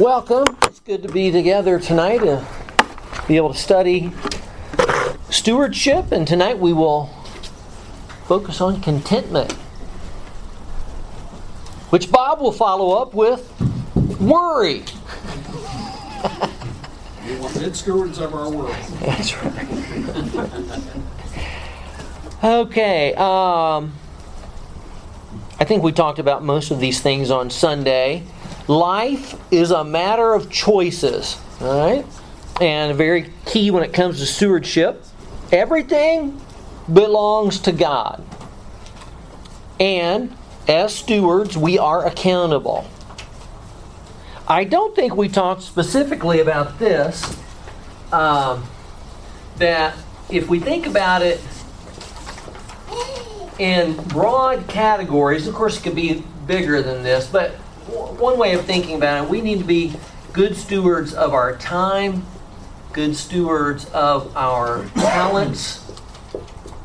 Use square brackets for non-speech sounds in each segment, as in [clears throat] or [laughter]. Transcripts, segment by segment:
Welcome. It's good to be together tonight to be able to study stewardship, and tonight we will focus on contentment, which Bob will follow up with worry. We want good stewards of our world. That's right. okay. Um, I think we talked about most of these things on Sunday. Life is a matter of choices, all right? And very key when it comes to stewardship. Everything belongs to God. And as stewards, we are accountable. I don't think we talked specifically about this. Um, that if we think about it in broad categories, of course, it could be bigger than this, but one way of thinking about it, we need to be good stewards of our time, good stewards of our talents,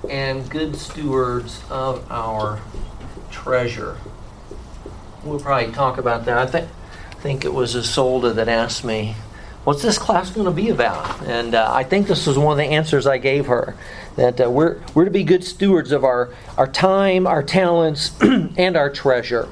and good stewards of our treasure. We'll probably talk about that. I think, I think it was Isolde that asked me, What's this class going to be about? And uh, I think this was one of the answers I gave her that uh, we're, we're to be good stewards of our, our time, our talents, [clears throat] and our treasure.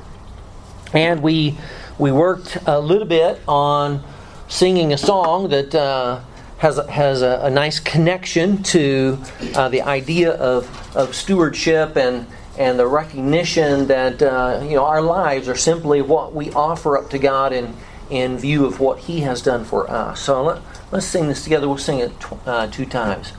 And we, we worked a little bit on singing a song that uh, has, has a, a, nice connection to uh, the idea of, of stewardship and, and the recognition that uh, you know, our lives are simply what we offer up to God in, in view of what He has done for us. So let, let's sing this together. We'll sing it tw- uh, two times.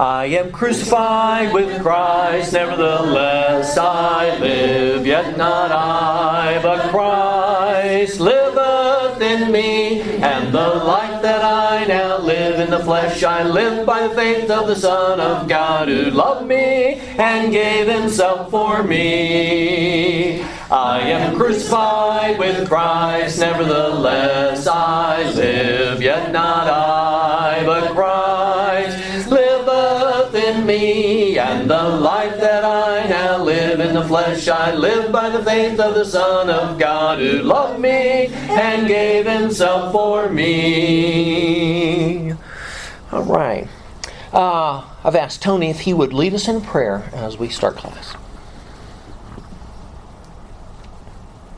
I am crucified with Christ, nevertheless I live, yet not I, but Christ liveth in me, and the life that I now live in the flesh I live by the faith of the Son of God who loved me and gave himself for me. I am crucified with Christ, nevertheless I live, yet not I, but Christ me, and the life that I now live in the flesh I live by the faith of the Son of God who loved me and gave himself for me. All right. Uh, I've asked Tony if he would lead us in prayer as we start class.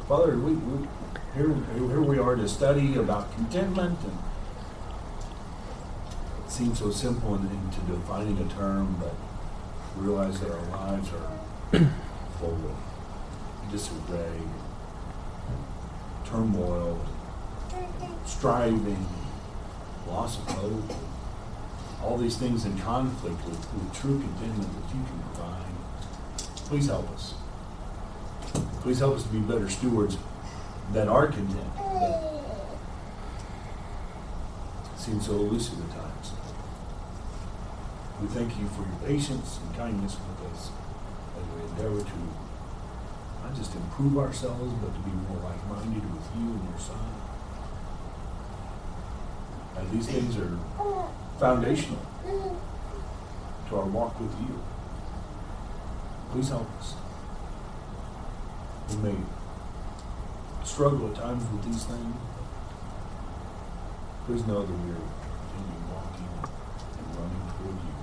Father, we, we, here, here we are to study about contentment, and seems so simple in, into defining a term, but realize that our lives are [clears throat] full of disarray, turmoil, striving, loss of hope, all these things in conflict with, with true contentment that you can provide. Please help us. Please help us to be better stewards that are content. That seem so elusive at times. We thank you for your patience and kindness with us as we endeavor to not just improve ourselves, but to be more like-minded with you and your Son. And these things are foundational to our walk with you. Please help us. We may struggle at times with these things. Please know that we are continuing walking and running toward you.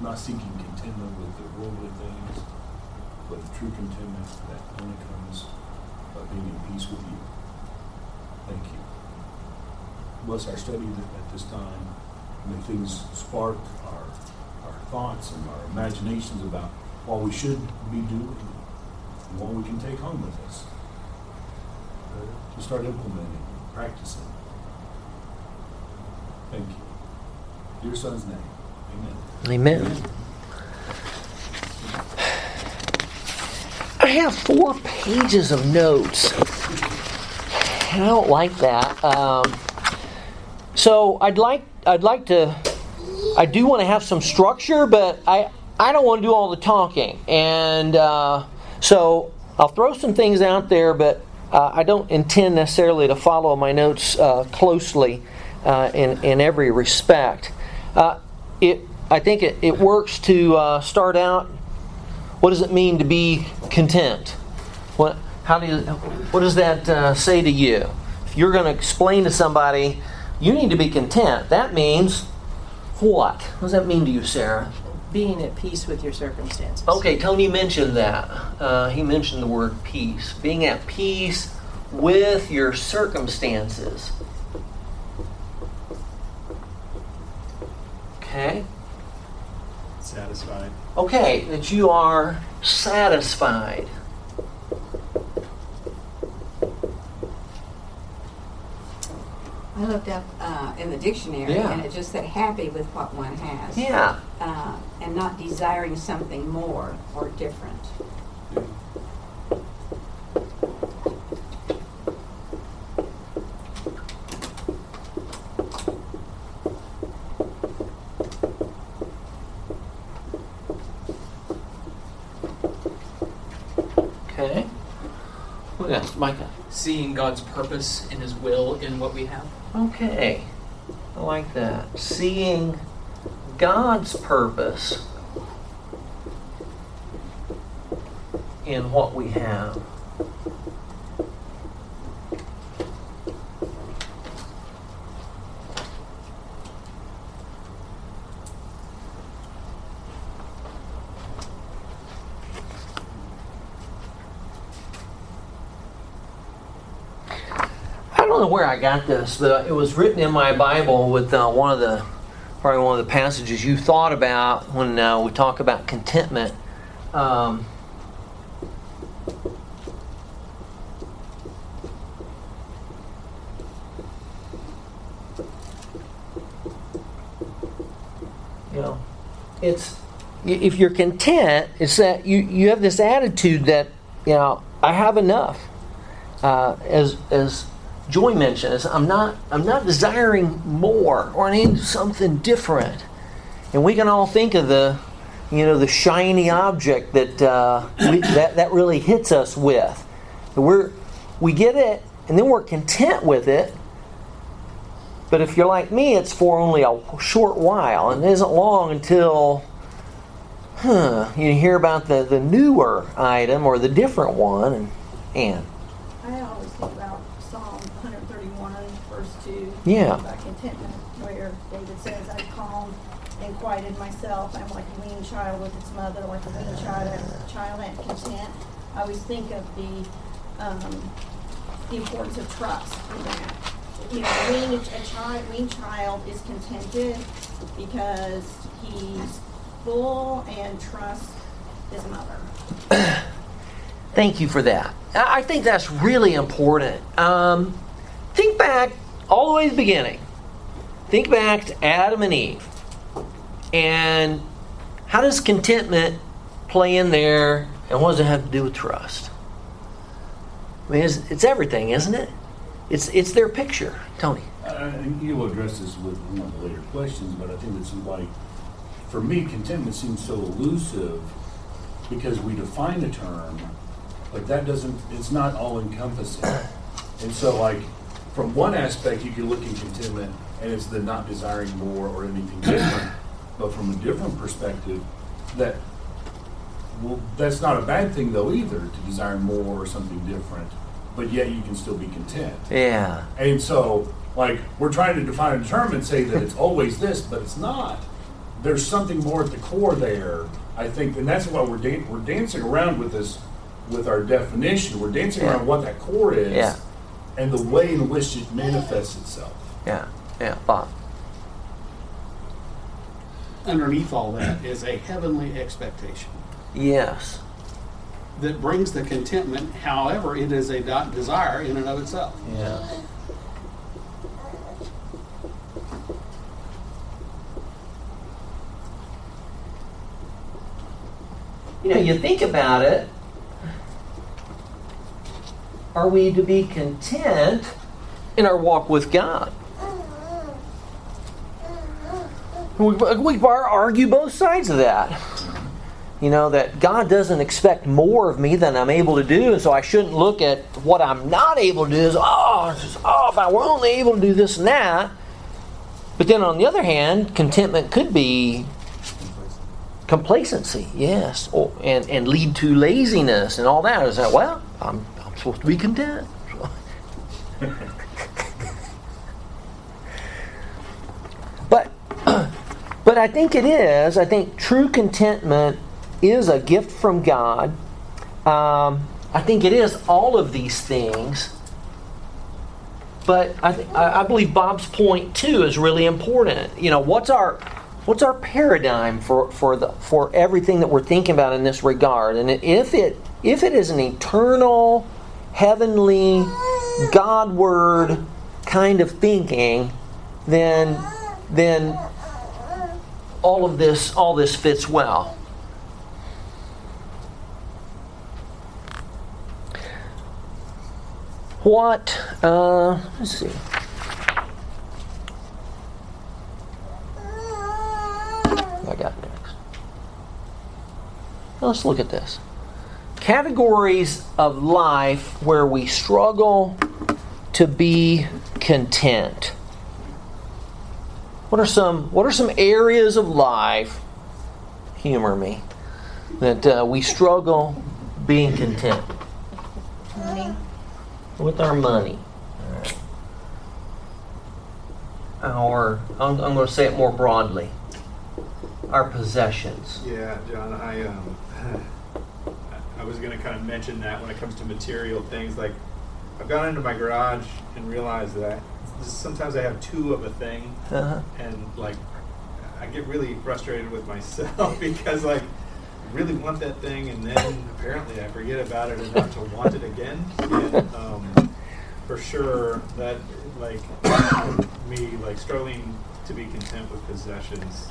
Not seeking contentment with the worldly things, but the true contentment that only comes by being in peace with you. Thank you. Bless our study at this time. May things spark our, our thoughts and our imaginations about what we should be doing and what we can take home with us uh, to start implementing, practicing. Thank you. Your son's name, amen. Amen. I have four pages of notes. And I don't like that. Um, so I'd like I'd like to I do want to have some structure, but I I don't want to do all the talking, and uh, so I'll throw some things out there, but uh, I don't intend necessarily to follow my notes uh, closely uh, in in every respect. Uh, it I think it, it works to uh, start out. What does it mean to be content? What How do you, what does that say to you? If you're going to explain to somebody, you need to be content, that means what? What does that mean to you, Sarah? Being at peace with your circumstances. Okay, Tony mentioned that. Uh, he mentioned the word peace. Being at peace with your circumstances. Okay? Satisfied. Okay, that you are satisfied. I looked up uh, in the dictionary, Yeah. and it just said happy with what one has, Yeah. uh, and not desiring something more or different. Okay. What else, Micah? Seeing God's purpose and His will in what we have. Okay. I like that. Seeing God's purpose in what we have. Know where I got this, but it was written in my Bible with uh, one of the probably one of the passages you thought about when uh, we talk about contentment. Um, you know, it's if you're content, it's that you you have this attitude that you know I have enough. Uh, as as Joy mentioned, is I'm not I'm not desiring more or I need something different. And we can all think of the you know the shiny object that uh, we, that that really hits us with. We're we get it and then we're content with it. But if you're like me, it's for only a short while and it isn't long until huh, you hear about the, the newer item or the different one and I think about Psalm 131, verse 2. Yeah. About contentment, where David says, I calmed and quieted myself. I'm like a weaned child with its mother, like a weaned child, child and content. I always think of the um, the importance of trust in that. You know, weaned, a child, weaned child is contented because he's full and trusts his mother. Thank you for that. I I think that's really important. Um, think back all the way to the beginning. Think back to Adam and Eve. And how does contentment play in there? And what does it have to do with trust? I mean, it's, it's everything, isn't it? It's, it's their picture. Tony. Uh, you'll address this with one of the later questions, but I think it's like, for me, contentment seems so elusive because we define the term, but that doesn't, it's not all encompassing. And so, like, from one aspect, you can look in contentment and it's the not desiring more or anything different. [coughs] But from a different perspective, that, well, that's not a bad thing though either, to desire more or something different, but yet you can still be content. Yeah. And so, like, we're trying to define a term and say that it's [laughs] always this, but it's not. There's something more at the core there, I think, and that's why we're dan- we're dancing around with this, with our definition. We're dancing Yeah. around what that core is, Yeah. And the way in which it manifests itself. Yeah. Yeah. Bob. Underneath all that is a heavenly expectation Yes. that brings the contentment. However, it is a de- desire in and of itself. Yeah. You know, you think about it. Are we to be content in our walk with God? We, we argue both sides of that. You know, that God doesn't expect more of me than I'm able to do, and so I shouldn't look at what I'm not able to do as, oh, oh, if I were only able to do this and that. But then on the other hand, contentment could be complacency, yes, or, and, and lead to laziness and all that. Is that, well, I'm, I'm supposed to be content. but [clears throat] but I think it is. I think true contentment is a gift from God. Um, I think it is all of these things. But I, th- I believe Bob's point too is really important. You know, what's our what's our paradigm for, for the for everything that we're thinking about in this regard? And if it if it is an eternal, heavenly, Godward kind of thinking, then then all of this all this fits well. What uh, let's see. I got next. Let's look at this. Categories of life where we struggle to be content. What are some What are some areas of life? Humor me. That uh, we struggle being content Money. with our money. Our I'm, I'm going to say it more broadly. Our possessions. Yeah, John, I um, I was gonna kind of mention that when it comes to material things, like I've gone into my garage and realized that sometimes I have two of a thing, Uh-huh. and like I get really frustrated with myself [laughs] because like I really want that thing, and then apparently I forget about it enough to want it again. And um, for sure, that like me like struggling to be content with possessions,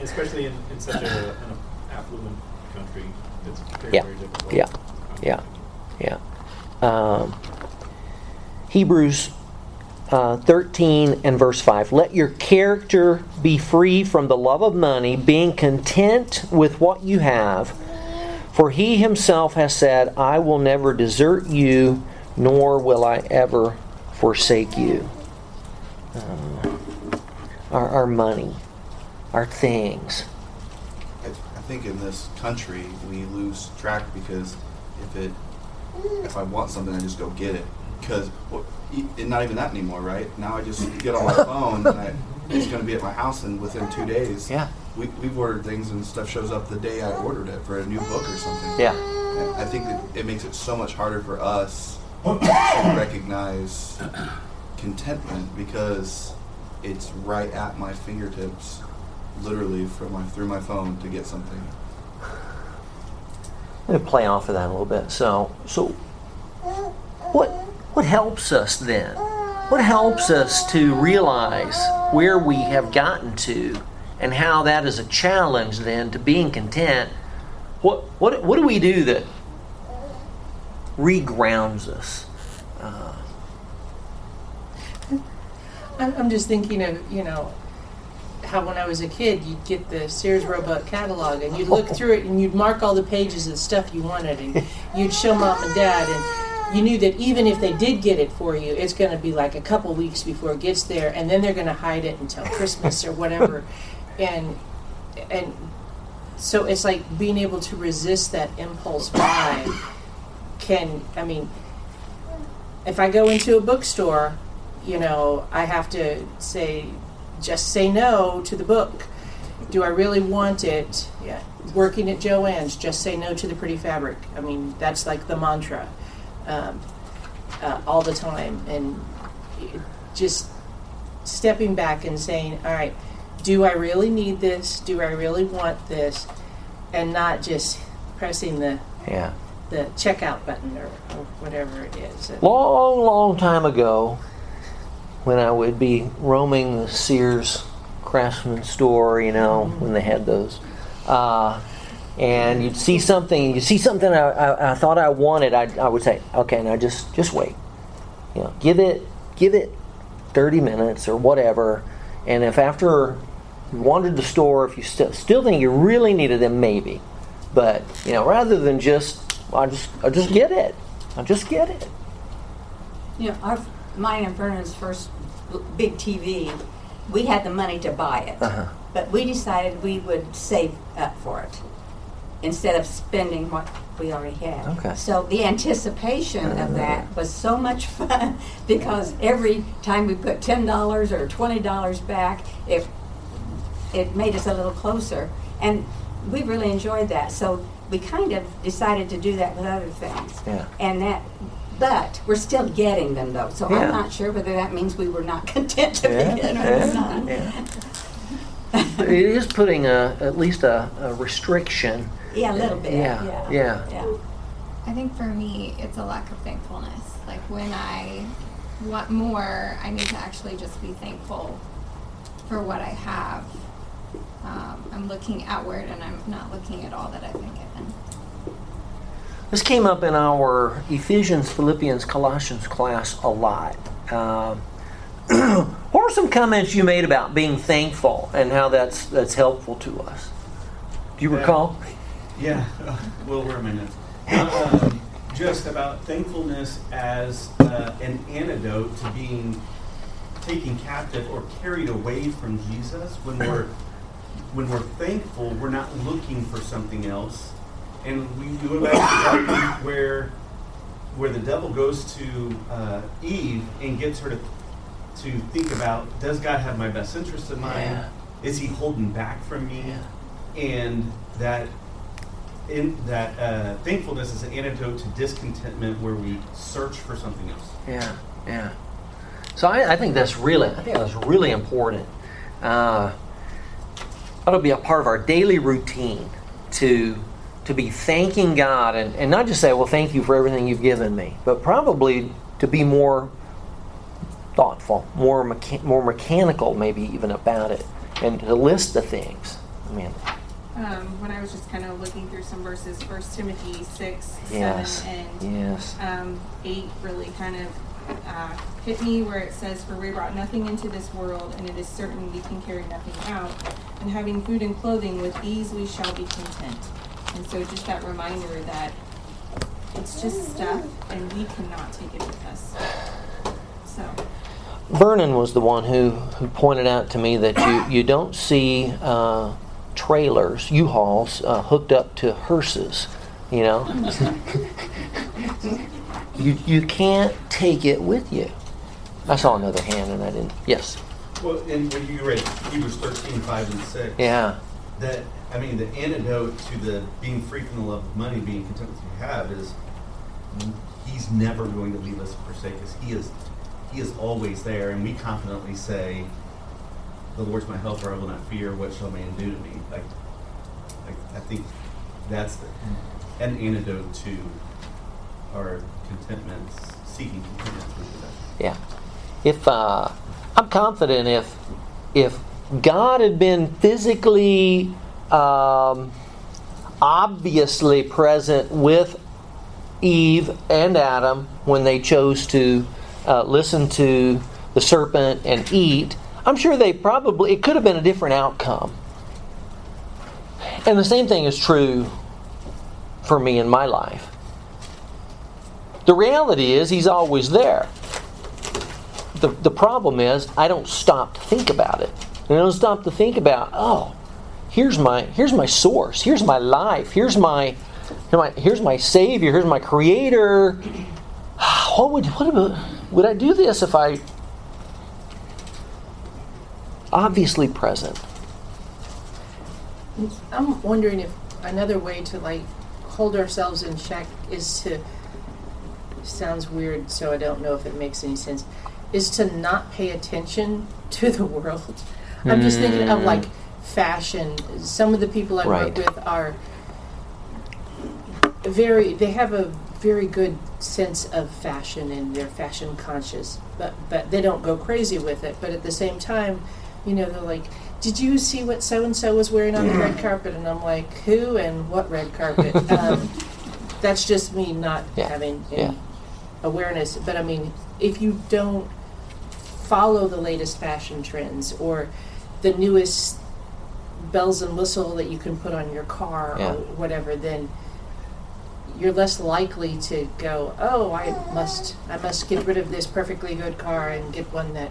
especially in, in such a, an affluent country, it's very Yeah. very difficult. Yeah. Yeah. Yeah. Um, Hebrews uh, 13 and verse 5. Let your character be free from the love of money, being content with what you have. For he himself has said, I will never desert you, nor will I ever forsake you. Uh, our, our money, our things. I, I think in this country we lose track because if it if I want something I just go get it because well, e- and not even that anymore right now I just get on my [laughs] phone and I, it's going to be at my house and within two days Yeah. we, we've ordered things and stuff shows up the day I ordered it for a new book or something Yeah. And I think that it makes it so much harder for us [coughs] to recognize contentment because it's right at my fingertips literally from my through my phone to get something Let me play off of that a little bit. So, so what what helps us then? What helps us to realize where we have gotten to and how that is a challenge then to being content? What what what do we do that regrounds us? Uh, I'm, I'm just thinking of, you know, how when I was a kid, you'd get the Sears Roebuck catalog and you'd look [laughs] through it and you'd mark all the pages of stuff you wanted and you'd show mom and dad and you knew that even if they did get it for you, it's going to be like a couple weeks before it gets there and then they're going to hide it until Christmas or whatever. [laughs] And, and so it's like being able to resist that impulse buy can, I mean, if I go into a bookstore, you know, I have to say, just say no to the book. Do I really want it? Yeah. Working at Joann's, just say no to the pretty fabric. I mean, that's like the mantra um, uh, all the time. And just stepping back and saying, all right, do I really need this? Do I really want this? And not just pressing the, yeah. the checkout button or, or whatever it is. Long, long time ago, when I would be roaming the Sears Craftsman store, you know, when they had those, uh, and you'd see something, you see something I, I, I thought I wanted, I, I would say, okay, now just just wait, you know, give it give it thirty minutes or whatever, and if after you wandered the store, if you still still think you really needed them, maybe, but you know, rather than just I just I just get it, I just get it. Know, our, mine and Vernon's first big TV, we had the money to buy it. Uh-huh. But we decided we would save up for it. instead of spending what we already had. Okay. So the anticipation of that was so much fun [laughs] because every time we put ten dollars or twenty dollars back, it it made us a little closer, and we really enjoyed that. So we kind of decided to do that with other things. Yeah. And that, but we're still getting them though. So Yeah. I'm not sure whether that means we were not [laughs] content to Yeah, begin or not. yeah. [laughs] It is putting a, at least a, a restriction. Yeah, a little bit. Yeah, Yeah. yeah. yeah. I think for me, it's a lack of thankfulness. Like when I want more, I need to actually just be thankful for what I have. Um, I'm looking outward and I'm not looking at all that I've been given. This came up in our Ephesians, Philippians, Colossians class a lot. Um, [clears throat] what were some comments you made about being thankful and how that's that's helpful to us? Do you Yeah. recall? Yeah, [laughs] well, where am I now? Um, just about thankfulness as uh, an antidote to being taken captive or carried away from Jesus. When we're when we're thankful, we're not looking for something else, and we go back to the where where the devil goes to uh, Eve and gets her to to think about does God have my best interest in mind? Yeah. Is He holding back from me? And that in that uh, thankfulness is an antidote to discontentment, where we search for something else. Yeah, yeah. So I, I think that's really, I think that's really important. Uh, to be a part of our daily routine to to be thanking God and, and not just say, well, thank you for everything you've given me, but probably to be more thoughtful, more mecha- more mechanical, maybe even about it, and to list the things. I mean, um, when I was just kind of looking through some verses, First Timothy six, yes, seven, and yes, um, eight really kind of uh, hit me where it says, "For we brought nothing into this world, and it is certain we can carry nothing out. And having food and clothing, with these we shall be content." And so, just that reminder that it's just stuff, and we cannot take it with us. So. Vernon was the one who, who pointed out to me that you, you don't see uh, trailers, U-Hauls, uh, hooked up to hearses. You know, [laughs] you you can't take it with you. I saw another hand and I didn't. Yes. Well, and when you read Hebrews 13, 5 and 6, Yeah. that, I mean, the antidote to the being free from the love of money, being content with what you have, is He's never going to leave us or forsake us. He is, He is always there, and we confidently say, "The Lord's my helper; I will not fear. What shall man do to me?" Like, like I think that's the, an antidote to our contentment, seeking contentment through possession. Yeah. If uh, I'm confident, if if God had been physically, um, obviously present with Eve and Adam when they chose to uh, listen to the serpent and eat, I'm sure they probably it could have been a different outcome. And the same thing is true for me in my life. The reality is, He's always there the, the problem is I don't stop to think about it. And I don't stop to think about, oh, here's my here's my source, here's my life, here's my here's my, here's my savior, here's my creator. [sighs] What would what about, would I do this if I obviously present? I'm wondering if another way to like hold ourselves in check is to sounds weird, so I don't know if it makes any sense. Is to not pay attention to the world. I'm just thinking of like mm. Fashion. Some of the people I Right. work with are very. They have a very good sense of fashion and they're fashion conscious, but but they don't go crazy with it. But at the same time, you know, they're like, "Did you see what so and so was wearing on the red carpet?" And I'm like, "Who and what red carpet?" [laughs] um, that's just me not Yeah. having any Yeah. awareness. But I mean, if you don't follow the latest fashion trends or the newest bells and whistle that you can put on your car Yeah. or whatever, then you're less likely to go, "Oh, I must, I must get rid of this perfectly good car and get one that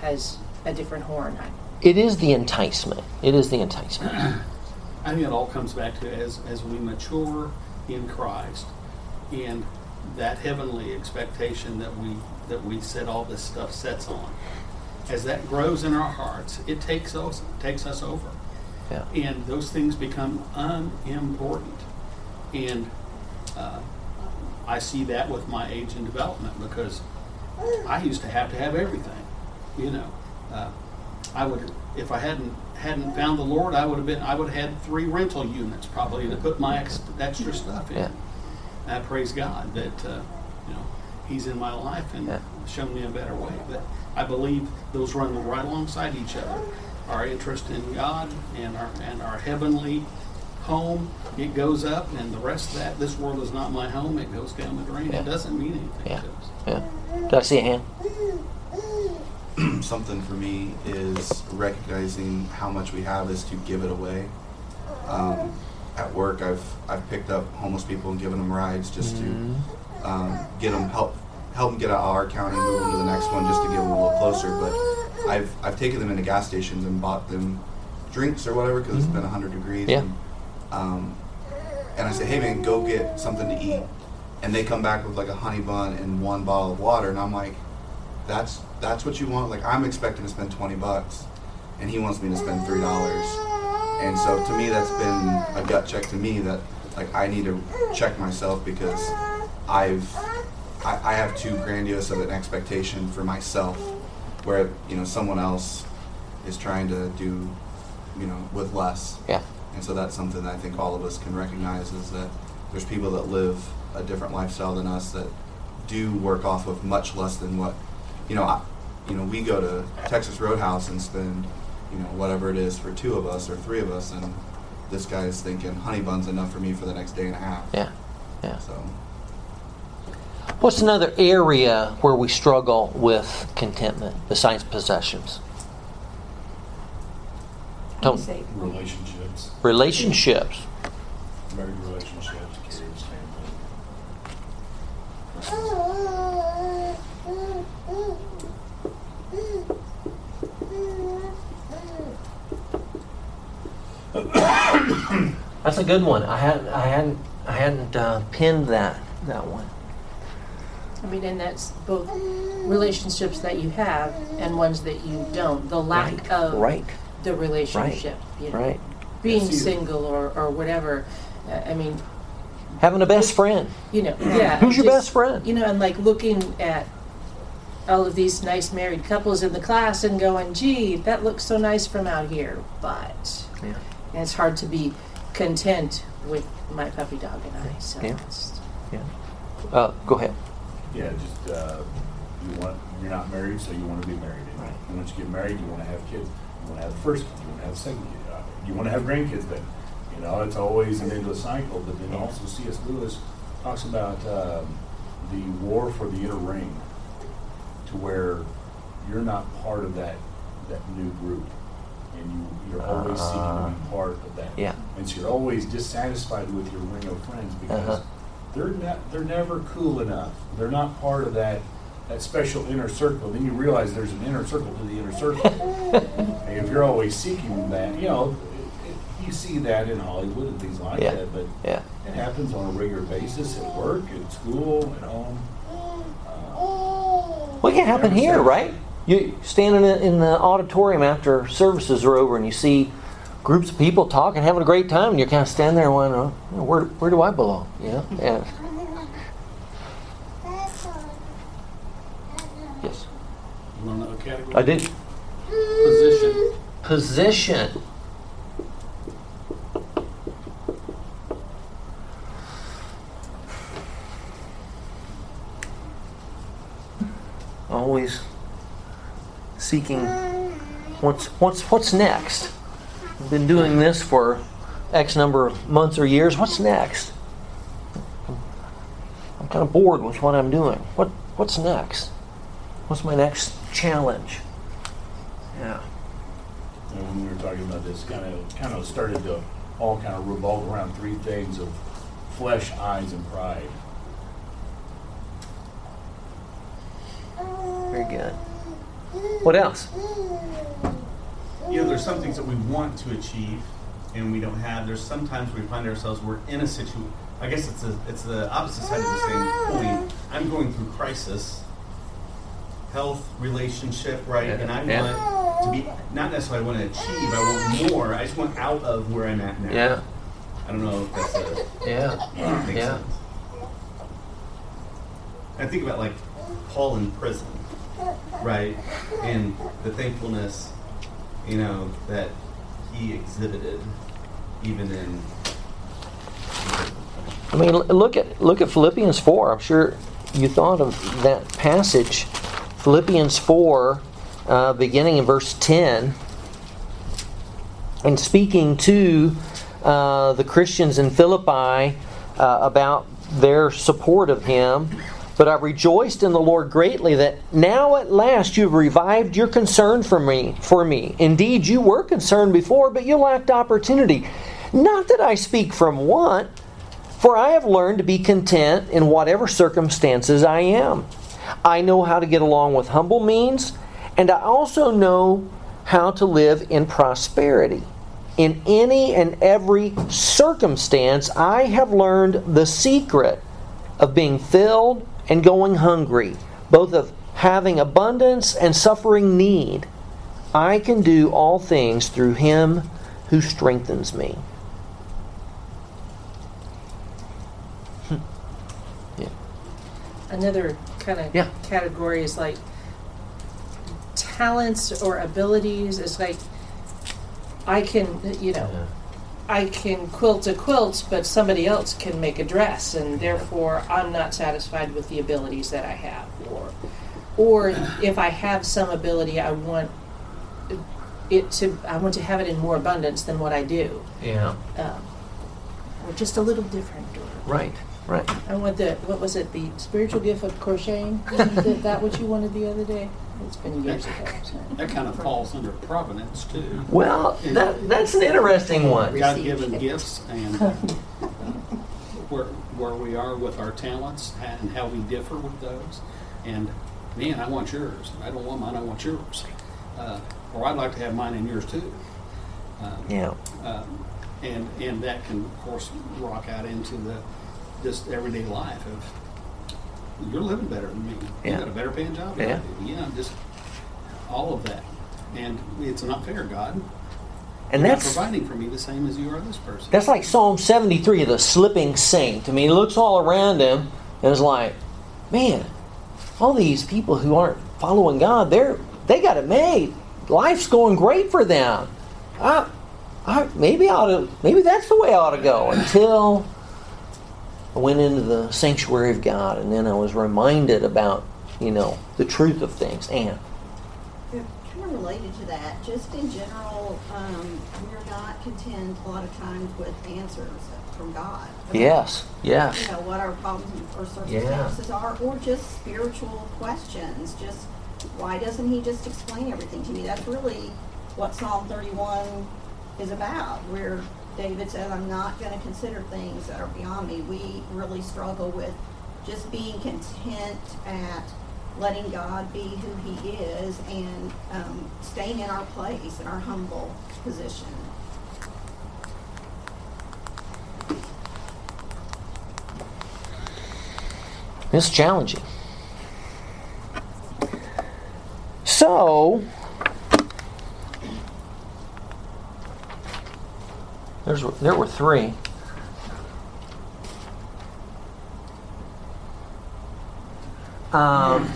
has a different horn." It is the enticement. It is the enticement. [clears throat] I think it all comes back to as, as we mature in Christ and that heavenly expectation that we that we set all this stuff sets on. As that grows in our hearts, it takes us takes us over. Yeah. And those things become unimportant. And uh, I see that with my age and development because I used to have to have everything. You know, uh, I would if I hadn't hadn't found the Lord, I would have been I would have had three rental units probably to put my ex, extra stuff in. Yeah. I praise God that uh, you know He's in my life and Yeah. shown me a better way. But I believe those run right alongside each other. Our interest in God and our and our heavenly home, it goes up, and the rest of that, this world is not my home. It goes down the drain. Yeah. It doesn't mean anything Yeah. to us. Yeah. Did I see a hand? [clears throat] something for me is recognizing how much we have is to give it away. Um, at work, I've I've picked up homeless people and given them rides just Mhm. to um, get them help help them get out of our county, and move them to the next one, just to get them a little closer. But I've I've taken them into gas stations and bought them drinks or whatever because it's been 100 degrees. Yeah. And, um, and I say, hey man, go get something to eat. And they come back with like a honey bun and one bottle of water, and I'm like, that's that's what you want. Like I'm expecting to spend 20 bucks, and he wants me to spend three dollars. And so to me, that's been a gut check to me that like I need to check myself because I've I, I have too grandiose of an expectation for myself, where you know someone else is trying to do, you know, with less. Yeah. And so that's something that I think all of us can recognize is that there's people that live a different lifestyle than us that do work off of much less than what, you know, I, you know, we go to Texas Roadhouse and spend, you know, whatever it is for two of us or three of us, and this guy is thinking honey bun's enough for me for the next day and a half. Yeah. Yeah. So What's another area where we struggle with contentment besides possessions? Don't Relationships, relationships. married relationships, kids, family. That's a good one. I hadn't I hadn't I hadn't uh, pinned that that one. I mean, and that's both relationships that you have and ones that you don't. The lack Right. of Right. the relationship, you know, Right. being Yes, you- single or, or whatever. Uh, I mean, Having a best friend. you know, yeah. [clears throat] Who's your just- best friend? You know, and like looking at all of these nice married couples in the class and going, gee, that looks so nice from out here. But Yeah. and it's hard to be content with my puppy dog and I. So Yeah. Yeah. Uh, go ahead. Yeah, just, uh, you want, you're not married, so you want to be married. And Right. and once you get married, you want to have kids. You want to have the first kid, you want to have the second kid. uh, You want to have grandkids, but, you know, it's always an endless cycle. But then also C.S. Lewis talks about um, the war for the inner ring, to where you're not part of that, that new group. And you, you're always seeking to be part of that. Yeah. And so you're always dissatisfied with your ring of friends because Uh-huh. They're not they're never cool enough. They're not part of that that special inner circle. Then you realize there's an inner circle to the inner circle. and [laughs] if you're always seeking that, you know, it, it, you see that in Hollywood and things like Yeah. that. But Yeah. it happens on a regular basis at work, at school, at home. Uh, Well, it can happen here, right? You standing in the auditorium after services are over, and you see groups of people talking, having a great time, and you're kind of standing there wondering, oh, where where do I belong? You know? Yeah. Yes, You want another category? I did. Position. Position. Always seeking what's what's what's next. I've been doing this for X number of months or years. What's next? I'm kind of bored with what I'm doing. What what's next? What's my next challenge? Yeah. you know, when we were talking about this, kind of kind of started to all kind of revolve around three things of flesh, eyes, and pride. Very good. What else? Mm. You know, there's some things that we want to achieve, and we don't have. There's sometimes we find ourselves we're in a situation. I guess it's a, it's the opposite side of the same coin. I'm going through crisis, health, relationship, right, Yeah. and I Yeah. want to be not necessarily I want to achieve. I want more. I just want out of where I'm at now. Yeah. I don't know if that's a Yeah. Yeah. sense. I think about like Paul in prison, right, and the thankfulness, you know, that he exhibited, even in. I mean, look at look at Philippians four. I'm sure you thought of that passage, Philippians four, uh, beginning in verse ten, and speaking to uh, the Christians in Philippi uh, about their support of him. But I rejoiced in the Lord greatly that now at last you have revived your concern for me. For me, indeed, you were concerned before, but you lacked opportunity. Not that I speak from want. For I have learned to be content in whatever circumstances I am. I know how to get along with humble means, and I also know how to live in prosperity. In any and every circumstance, I have learned the secret of being filled and going hungry, both of having abundance and suffering need. I can do all things through Him who strengthens me. Hmm. Another kind of Yeah. category is like talents or abilities. It's like I can, you know, I can quilt a quilt, but somebody else can make a dress, and therefore I'm not satisfied with the abilities that I have. Or, or if I have some ability, I want it to. I want to have it in more abundance than what I do, Yeah. um, or just a little different. Right. Right. I want the what was it? The spiritual gift of crocheting. Is that what you wanted the other day? It's been years ago. So. That kind of falls under providence too. Well, that, that's an interesting one. God-given gifts and where where we are with our talents and how we differ with those. And man, I want yours. I don't want mine. I want yours. Uh, or I'd like to have mine and yours too. Um, Yeah. um, and and that can of course rock out into the just everyday life of you're living better than me. You Yeah. got a better paying job than I Yeah. do. Yeah, just all of that. And it's not fair, God. And You're not that's providing for me the same as you are this person. that's like Psalm 73, the slipping saint. I mean, he looks all around him and is like, man, all these people who aren't following God, they're they got it made. Life's going great for them. I, I maybe I ought to maybe that's the way I ought to go until I went into the sanctuary of God and then I was reminded about, you know, the truth of things. And Kind of related to that, just in general, um, we're not content a lot of times with answers from God. yes, yeah. You know, what our problems or circumstances are, or just spiritual questions, just why doesn't he just explain everything to me? That's really what Psalm thirty-one is about, where David said, I'm not gonna consider things that are beyond me. We really struggle with just being content at letting God be who he is and um, staying in our place, in our humble position. It's challenging. So, there's there were three. Um,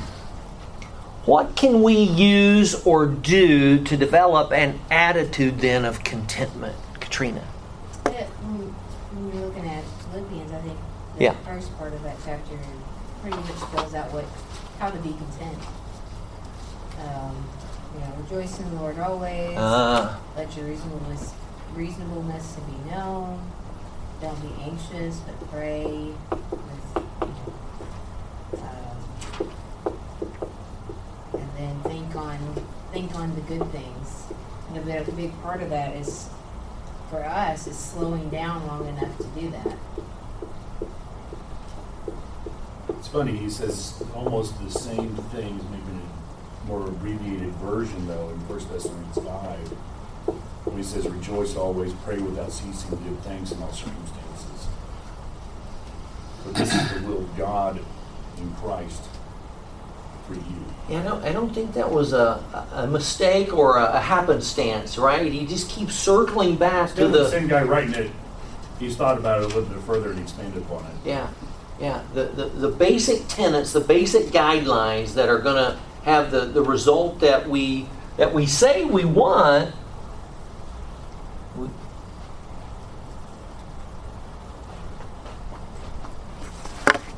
what can we use or do to develop an attitude then of contentment, Katrina? Yeah, when, when you're looking at Philippians, I think the Yeah. first part of that chapter pretty much spells out what how to be content. Um, you know, rejoice in the Lord always. Ah. Let your reasonableness reasonableness to be known. Don't be anxious, but pray. Um, and then think on think on the good things. And a big part of that is for us is slowing down long enough to do that. It's funny, he says almost the same things, maybe in a more abbreviated version though, in First Thessalonians five. Where he says, Rejoice always, pray without ceasing, give thanks in all circumstances. But this is the will of God in Christ for you. Yeah, I don't, I don't think that was a, a mistake or a, a happenstance, right? He just keeps circling back to the the. same guy writing it, he's thought about it a little bit further and expanded upon it. Yeah, yeah. The, the, the basic tenets, the basic guidelines that are going to have the, the result that we that we say we want.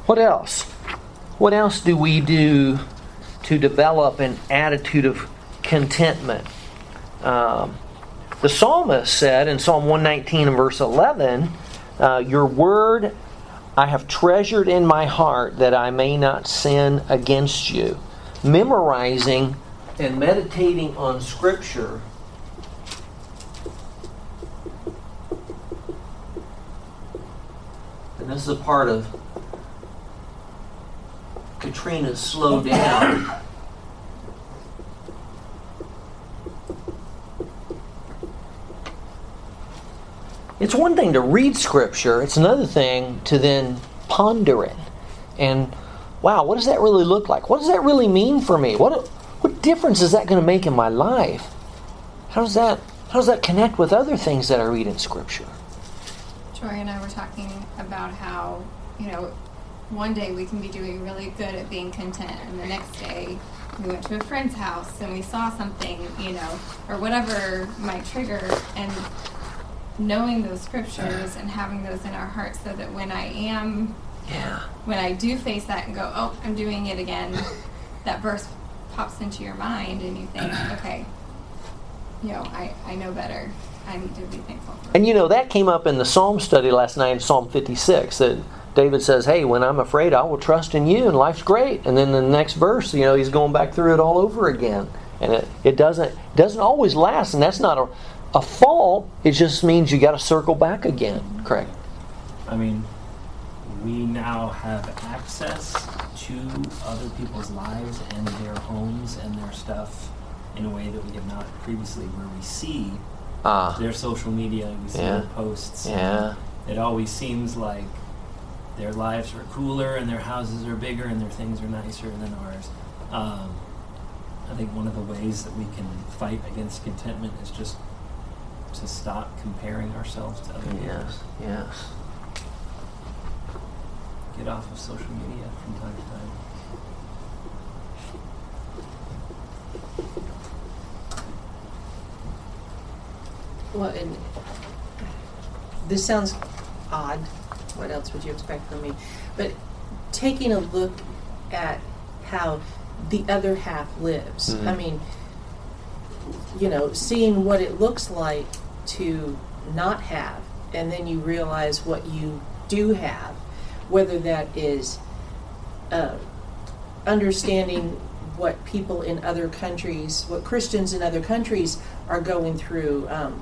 What else? What else do we do to develop an attitude of contentment? Um, the psalmist said in Psalm 119 and verse 11, uh, Your word I have treasured in my heart that I may not sin against you. Memorizing and meditating on Scripture and this is a part of Katrina's slow down. It's one thing to read Scripture, it's another thing to then ponder it. And wow, what does that really look like? What does that really mean for me? What, what difference is that going to make in my life? How does that how does that connect with other things that I read in Scripture? Troy and I were talking about how, you know, one day we can be doing really good at being content, and the next day we went to a friend's house and we saw something, you know, or whatever might trigger, and knowing those scriptures and having those in our hearts so that when I am, Yeah. when I do face that and go, oh, I'm doing it again, [laughs] that verse pops into your mind and you think, [clears throat] okay, you know, I, I know better. I need to be thankful for And you know, that came up in the Psalm study last night in Psalm 56 that David says, Hey, when I'm afraid, I will trust in you, and life's great. And then the next verse, you know, he's going back through it all over again. And it, it doesn't doesn't always last, and that's not a, a fault. It just means you got to circle back again. Correct. I mean, we now have access to other people's lives and their homes and their stuff in a way that we did not previously, where we see Ah. their social media, we see Yeah. their posts. Yeah. It always seems like their lives are cooler and their houses are bigger and their things are nicer than ours. Um, I think one of the ways that we can fight against contentment is just to stop comparing ourselves to other people. Yes. Yes. Get off of social media from time to time. Well, and this sounds odd. What else would you expect from me? But taking a look at how the other half lives. Mhm. I mean, you know, seeing what it looks like to not have, and then you realize what you do have, whether that is uh, understanding what people in other countries, what Christians in other countries are going through. Um,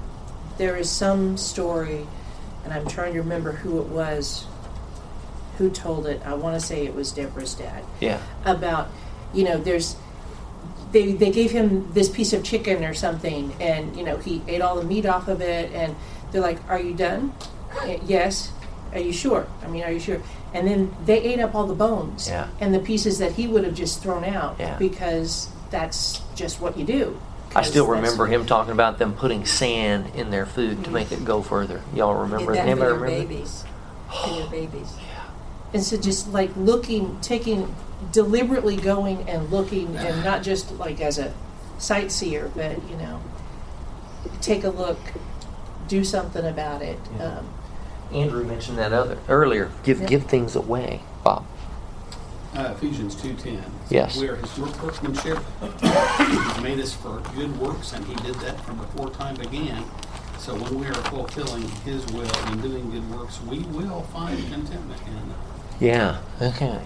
there is some story, and I'm trying to remember who it was who told it. I want to say it was Deborah's dad Yeah. about you know there's they they gave him this piece of chicken or something and you know he ate all the meat off of it and they're like are you done "Eh, yes are you sure i mean are you sure and then they ate up all the bones Yeah. and the pieces that he would have just thrown out Yeah. because that's just what you do I still remember him talking about them putting sand in their food to make it go further. Y'all remember? Did that Anybody for your remember? babies. For your babies. and so just like looking taking deliberately going and looking and not just like as a sightseer but you know take a look do something about it Yeah. um, Andrew mentioned that other earlier. Give Yeah. give things away, Bob. Uh, Ephesians 2.10. Yes. We are his workmanship. He's made us for good works, and he did that from before time began. So when we are fulfilling his will and doing good works, we will find contentment in it. Yeah. Okay.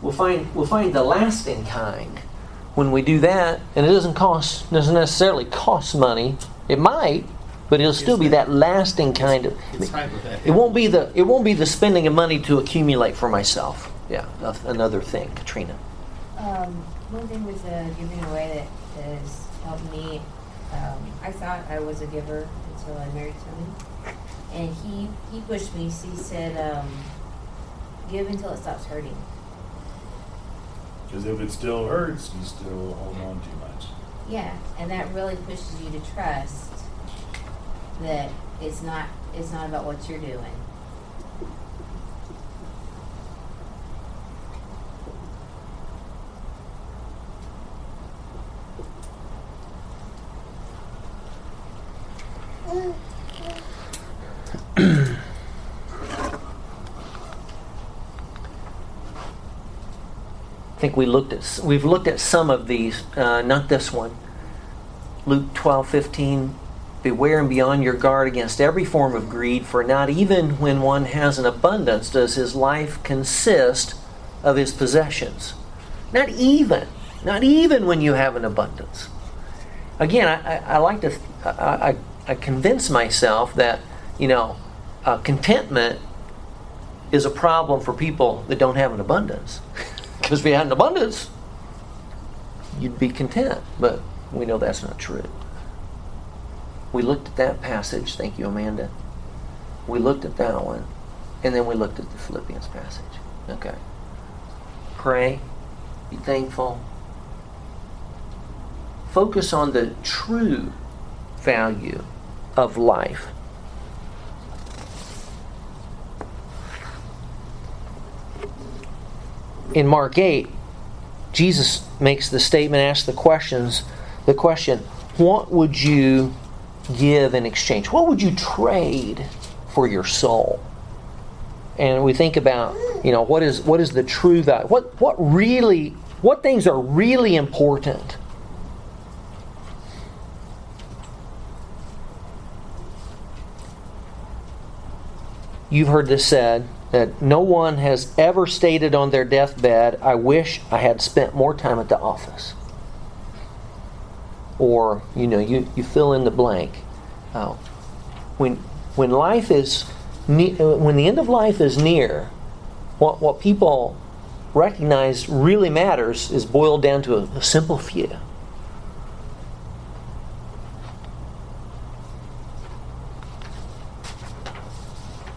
We'll find we'll find the lasting kind when we do that, and it doesn't cost doesn't necessarily cost money. It might, but it'll still be that lasting kind of. It's tied with that. It won't be the it won't be the spending of money to accumulate for myself. Yeah, another thing, Katrina. Um, one thing with uh, giving away that has helped me. Um, I thought I was a giver until I married Tony, and he he pushed me. He said, um, "Give until it stops hurting." Because if it still hurts, you still hold on too much. Yeah, and that really pushes you to trust that it's not it's not about what you're doing. I think we looked at we've looked at some of these, uh, not this one. Luke twelve fifteen. Beware and be on your guard against every form of greed, for not even when one has an abundance does his life consist of his possessions. Not even. Not even when you have an abundance. Again, I, I, I like to, I, I, convince myself that, you know, uh, contentment is a problem for people that don't have an abundance. [laughs] Because if you had an abundance, you'd be content. But we know that's not true. We looked at that passage. Thank you, Amanda. We looked at that one. And then we looked at the Philippians passage. Okay. Pray. Be thankful. Focus on the true value of life. In Mark 8, Jesus makes the statement, asks the questions, the question, what would you give in exchange? What would you trade for your soul? And we think about, you know, what is what is the true value? What what really what things are really important? You've heard this said that no one has ever stated on their deathbed, I wish I had spent more time at the office or you know you, you fill in the blank. Uh, when when life is ne- when the end of life is near what what people recognize really matters is boiled down to a, a simple few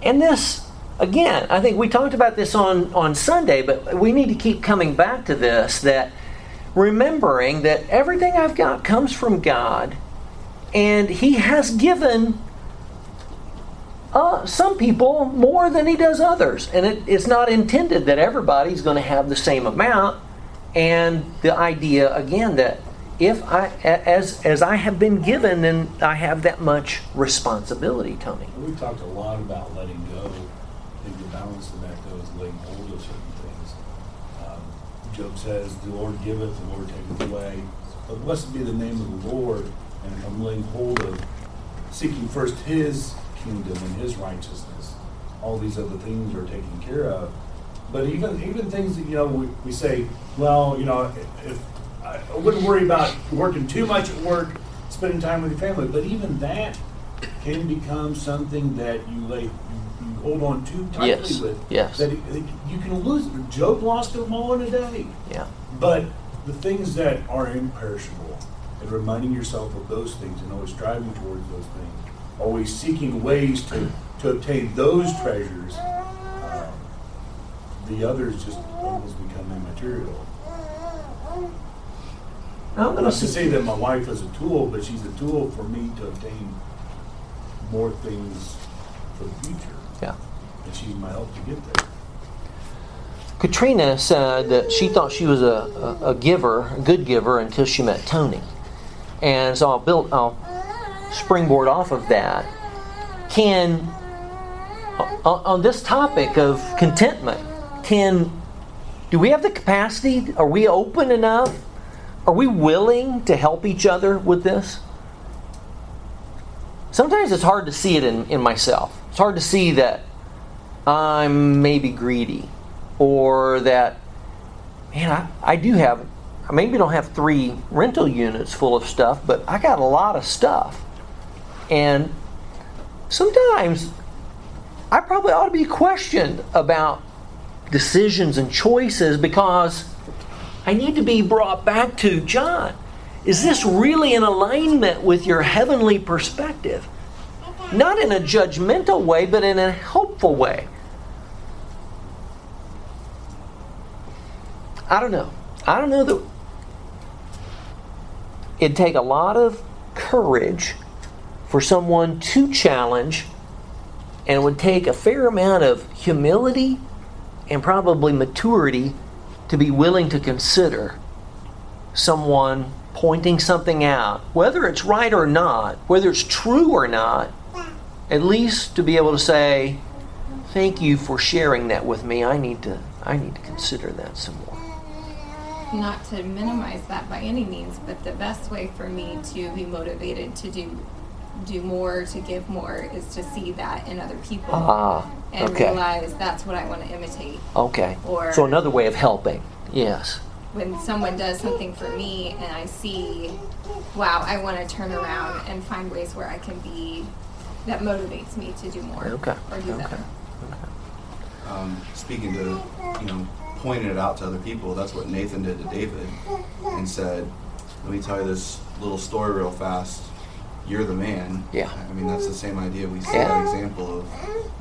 and this again i think we talked about this on on sunday but we need to keep coming back to this that remembering that everything I've got comes from God, and He has given uh, some people more than He does others. And it, it's not intended that everybody's going to have the same amount. And the idea, again, that if I, as as I have been given, then I have that much responsibility, Tony. We talked a lot about letting go. and the balance of that, though, is laying hold of certain things. Um, Says, The Lord giveth, the Lord taketh away. But blessed be the name of the Lord. And I'm laying hold of seeking first His kingdom and His righteousness, all these other things are taken care of. But even even things that, you know, we, we say, well, you know, if I wouldn't worry about working too much at work, spending time with your family. But even that can become something that you lay, hold on too tightly Yes, with. yes. That it, it- you can lose. Job lost them all in a day. Yeah. But the things that are imperishable, and reminding yourself of those things, and always striving towards those things, always seeking ways to, to obtain those treasures, um, the others just almost become immaterial. I'm Not to say that my wife is a tool, but she's a tool for me to obtain more things for the future. Yeah. And she's my help to get there. Katrina said that she thought she was a, a, a giver, a good giver, until she met Tony. And so I'll build, I'll springboard off of that. Can, on, on this topic of contentment, can, do we have the capacity? Are we open enough? Are we willing to help each other with this? Sometimes it's hard to see it in, in myself. It's hard to see that I'm maybe greedy or that, man, I, I do have, I maybe don't have three rental units full of stuff, but I got a lot of stuff. And sometimes I probably ought to be questioned about decisions and choices because I need to be brought back to John. Is this really in alignment with your heavenly perspective? Not in a judgmental way, but in a helpful way. I don't know. I don't know that it'd take a lot of courage for someone to challenge, and it would take a fair amount of humility and probably maturity to be willing to consider someone pointing something out, whether it's right or not, whether it's true or not, at least to be able to say, "Thank you for sharing that with me. I need to I need to consider that some more." Not to minimize that by any means, but the best way for me to be motivated to do do more, to give more, is to see that in other people Ah, and okay. realize that's what I want to imitate. Okay. Or- so another way of helping. Yes. when someone does something for me and I see, wow, I want to turn around and find ways where I can be, that motivates me to do more Okay. or do Okay. better. um, speaking to, you know, pointing it out to other people. That's what Nathan did to David and said, let me tell you this little story real fast. You're the man. Yeah. I mean, that's the same idea. We see Yeah. that example of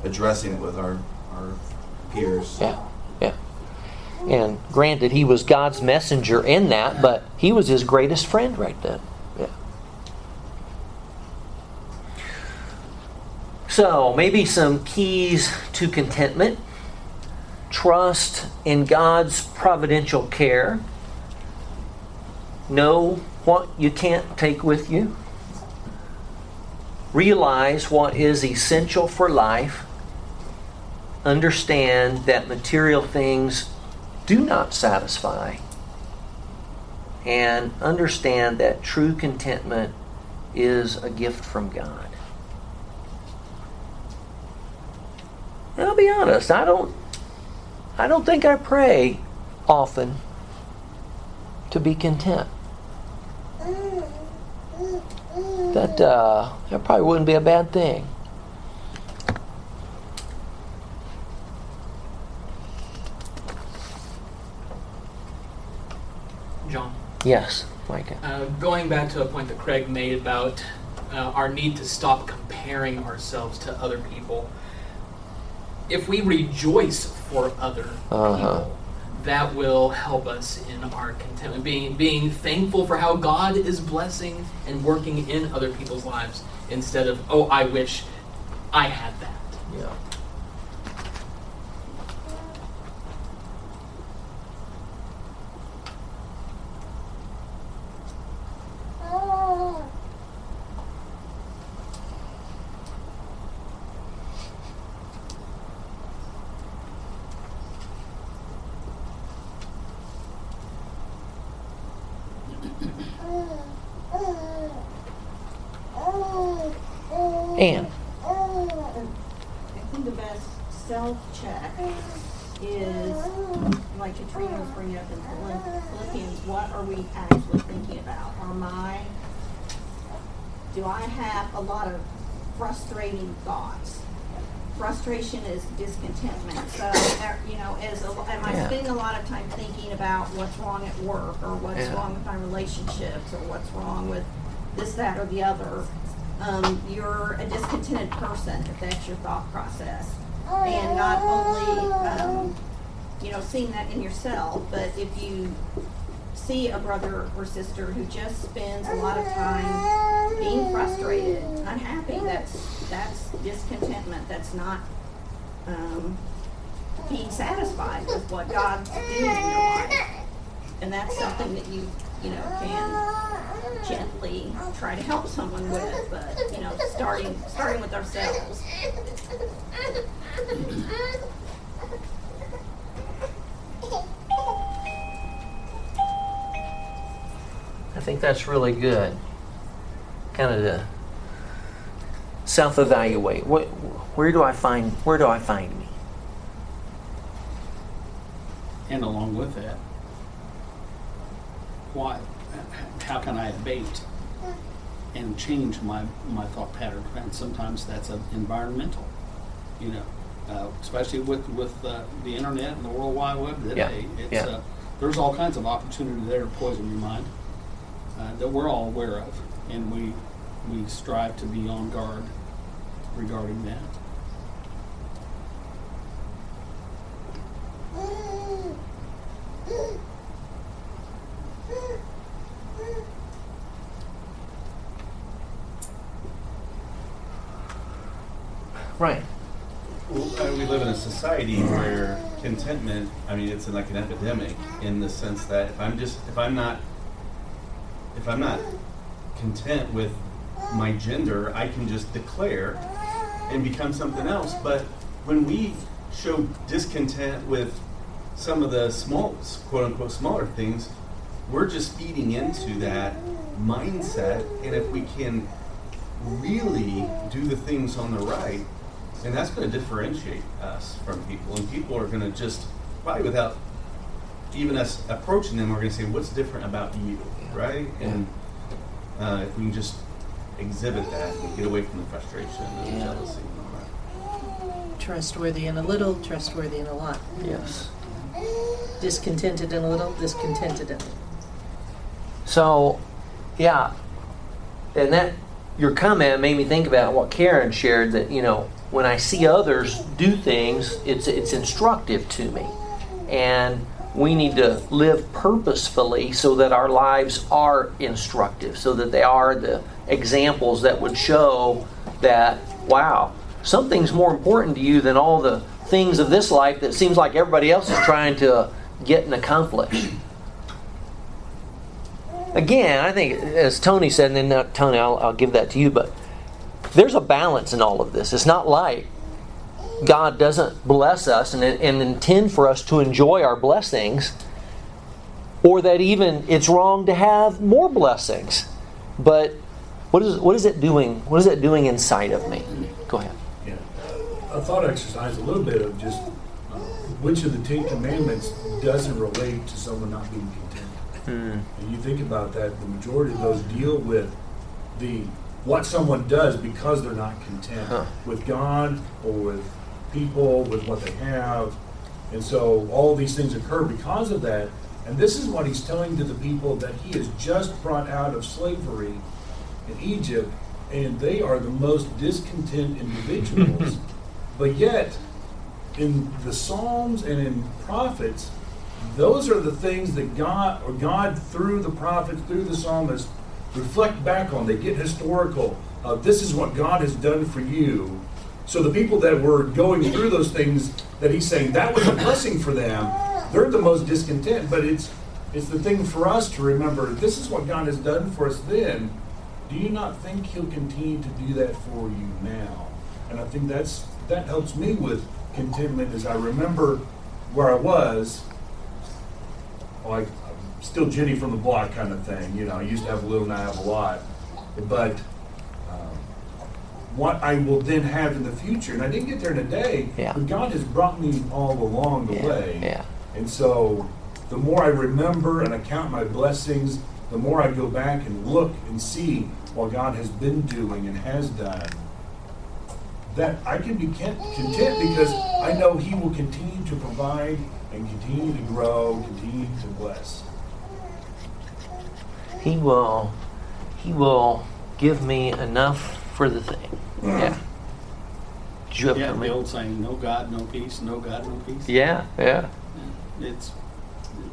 addressing it with our, our peers. Yeah. Yeah. And granted, he was God's messenger in that, but he was his greatest friend right then. Yeah. So, maybe some keys to contentment. Trust in God's providential care, know what you can't take with you, realize what is essential for life, understand that material things do not satisfy, and understand that true contentment is a gift from God. And I'll be honest, I don't I don't think I pray often to be content. That uh, that probably wouldn't be a bad thing. John. Yes, Micah. Uh, going back to a point that Craig made about uh, our need to stop comparing ourselves to other people. If we rejoice for other Uh-huh. people, that will help us in our contentment. Being being thankful for how God is blessing and working in other people's lives instead of oh I wish I had that. Yeah. Anne. I think the best self-check is, like Katrina was bringing up in Philipp- Philippians, what are we actually thinking about? Are my, do I have a lot of frustrating thoughts? Frustration is discontentment. So, uh, you know, is, a- am I Yeah. spending a lot of time thinking about what's wrong at work or what's Yeah. wrong with my relationships or what's wrong with this, that, or the other? Um, you're a discontented person if that's your thought process. And not only, um, you know, seeing that in yourself, but if you see a brother or sister who just spends a lot of time being frustrated, unhappy, that's that's discontentment. That's not um, being satisfied with what God's doing in your life. And that's something that you, you know, can gently try to help someone with, but you know, starting starting with ourselves. I think that's really good. Kind of to self-evaluate. What, where do I find where do I find me? And along with that, why, how can I abate and change my, my thought pattern? And sometimes that's a environmental, you know, uh, especially with, with uh, the internet and the World Wide Web today. Yeah, It's yeah. uh, there's all kinds of opportunity there to poison your mind uh, that we're all aware of, and we we strive to be on guard regarding that. [laughs] Right. Well, we live in a society where contentment, I mean, it's like an epidemic in the sense that if I'm just, if I'm not, if I'm not content with my gender, I can just declare and become something else. But when we show discontent with some of the small, quote unquote, smaller things, we're just feeding into that mindset. And if we can really do the things on the right, and that's going to differentiate us from people. And people are going to just, probably without even us approaching them, are going to say, What's different about you? Right? And uh, if we can just exhibit that and get away from the frustration and the Yeah. jealousy and all that. Trustworthy in a little, trustworthy in a lot. Yes. Discontented in a little, discontented in a little. So, yeah, and that your comment made me think about what Karen shared. That you know, when I see others do things, it's it's instructive to me, and we need to live purposefully so that our lives are instructive, so that they are the examples that would show that wow, something's more important to you than all the things of this life that seems like everybody else is trying to get and accomplish again, I think as Tony said, and then not Tony, I'll, I'll give that to you, but there's a balance in all of this. It's not like God doesn't bless us and, and intend for us to enjoy our blessings, or that even it's wrong to have more blessings. But what is what is it doing? What is it doing inside of me? Go ahead. Yeah. A thought exercise, a little bit of just uh, which of the Ten Commandments doesn't relate to someone not being content. Hmm. And you think about that, the majority of those deal with the what someone does because they're not content Huh. with God or with people, with what they have. And so all these things occur because of that. And this is what he's telling to the people that he has just brought out of slavery in Egypt, and they are the most discontent individuals. [laughs] but yet, in the Psalms and in prophets, those are the things that God or God through the prophets, through the psalmists, reflect back on. They get historical. Uh, this is what God has done for you. So the people that were going through those things that he's saying that was a blessing for them, they're the most discontent. But it's it's the thing for us to remember. This is what God has done for us then. Do you not think He'll continue to do that for you now? And I think that's that helps me with contentment as I remember where I was like I'm still Jenny from the block kind of thing. You know, I used to have a little, now I have a lot. But um, what I will then have in the future, and I didn't get there in a day, Yeah. but God has brought me all along the Yeah, way. yeah. And so the more I remember and I count my blessings, the more I go back and look and see what God has been doing and has done. That I can be content because I know He will continue to provide and continue to grow, continue to bless. He will he will give me enough for the thing. Yeah. Did you have a Yeah, the old saying, "No God, no peace. No God, no peace." Yeah, yeah. It's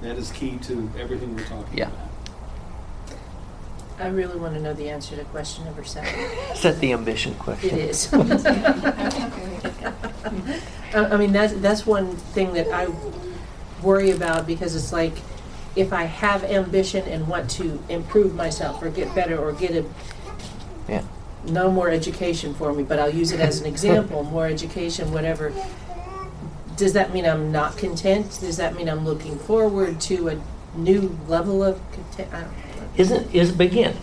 that is key to everything we're talking Yeah. about. I really want to know the answer to question number seven. [laughs] Is that the ambition question? It is. [laughs] I I mean, that's, that's one thing that I worry about because it's like if I have ambition and want to improve myself or get better or get a, Yeah. no more education for me, but I'll use it as an [laughs] example, more education, whatever. Does that mean I'm not content? Does that mean I'm looking forward to a new level of content? I don't know. Isn't is begin?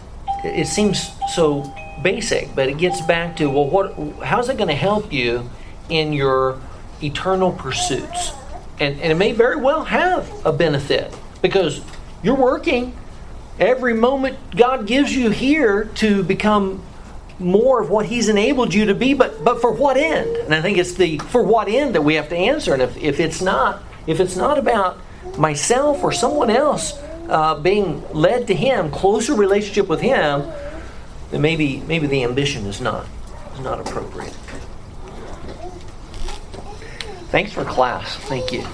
It seems so basic, but it gets back to well, what? How's it going to help you in your eternal pursuits? And and it may very well have a benefit because you're working every moment God gives you here to become more of what He's enabled you to be. But but for what end? And I think it's the for what end that we have to answer. And if if it's not if it's not about myself or someone else uh, being led to Him, closer relationship with Him, then maybe maybe the ambition is not is not appropriate. Thanks for class. Thank you.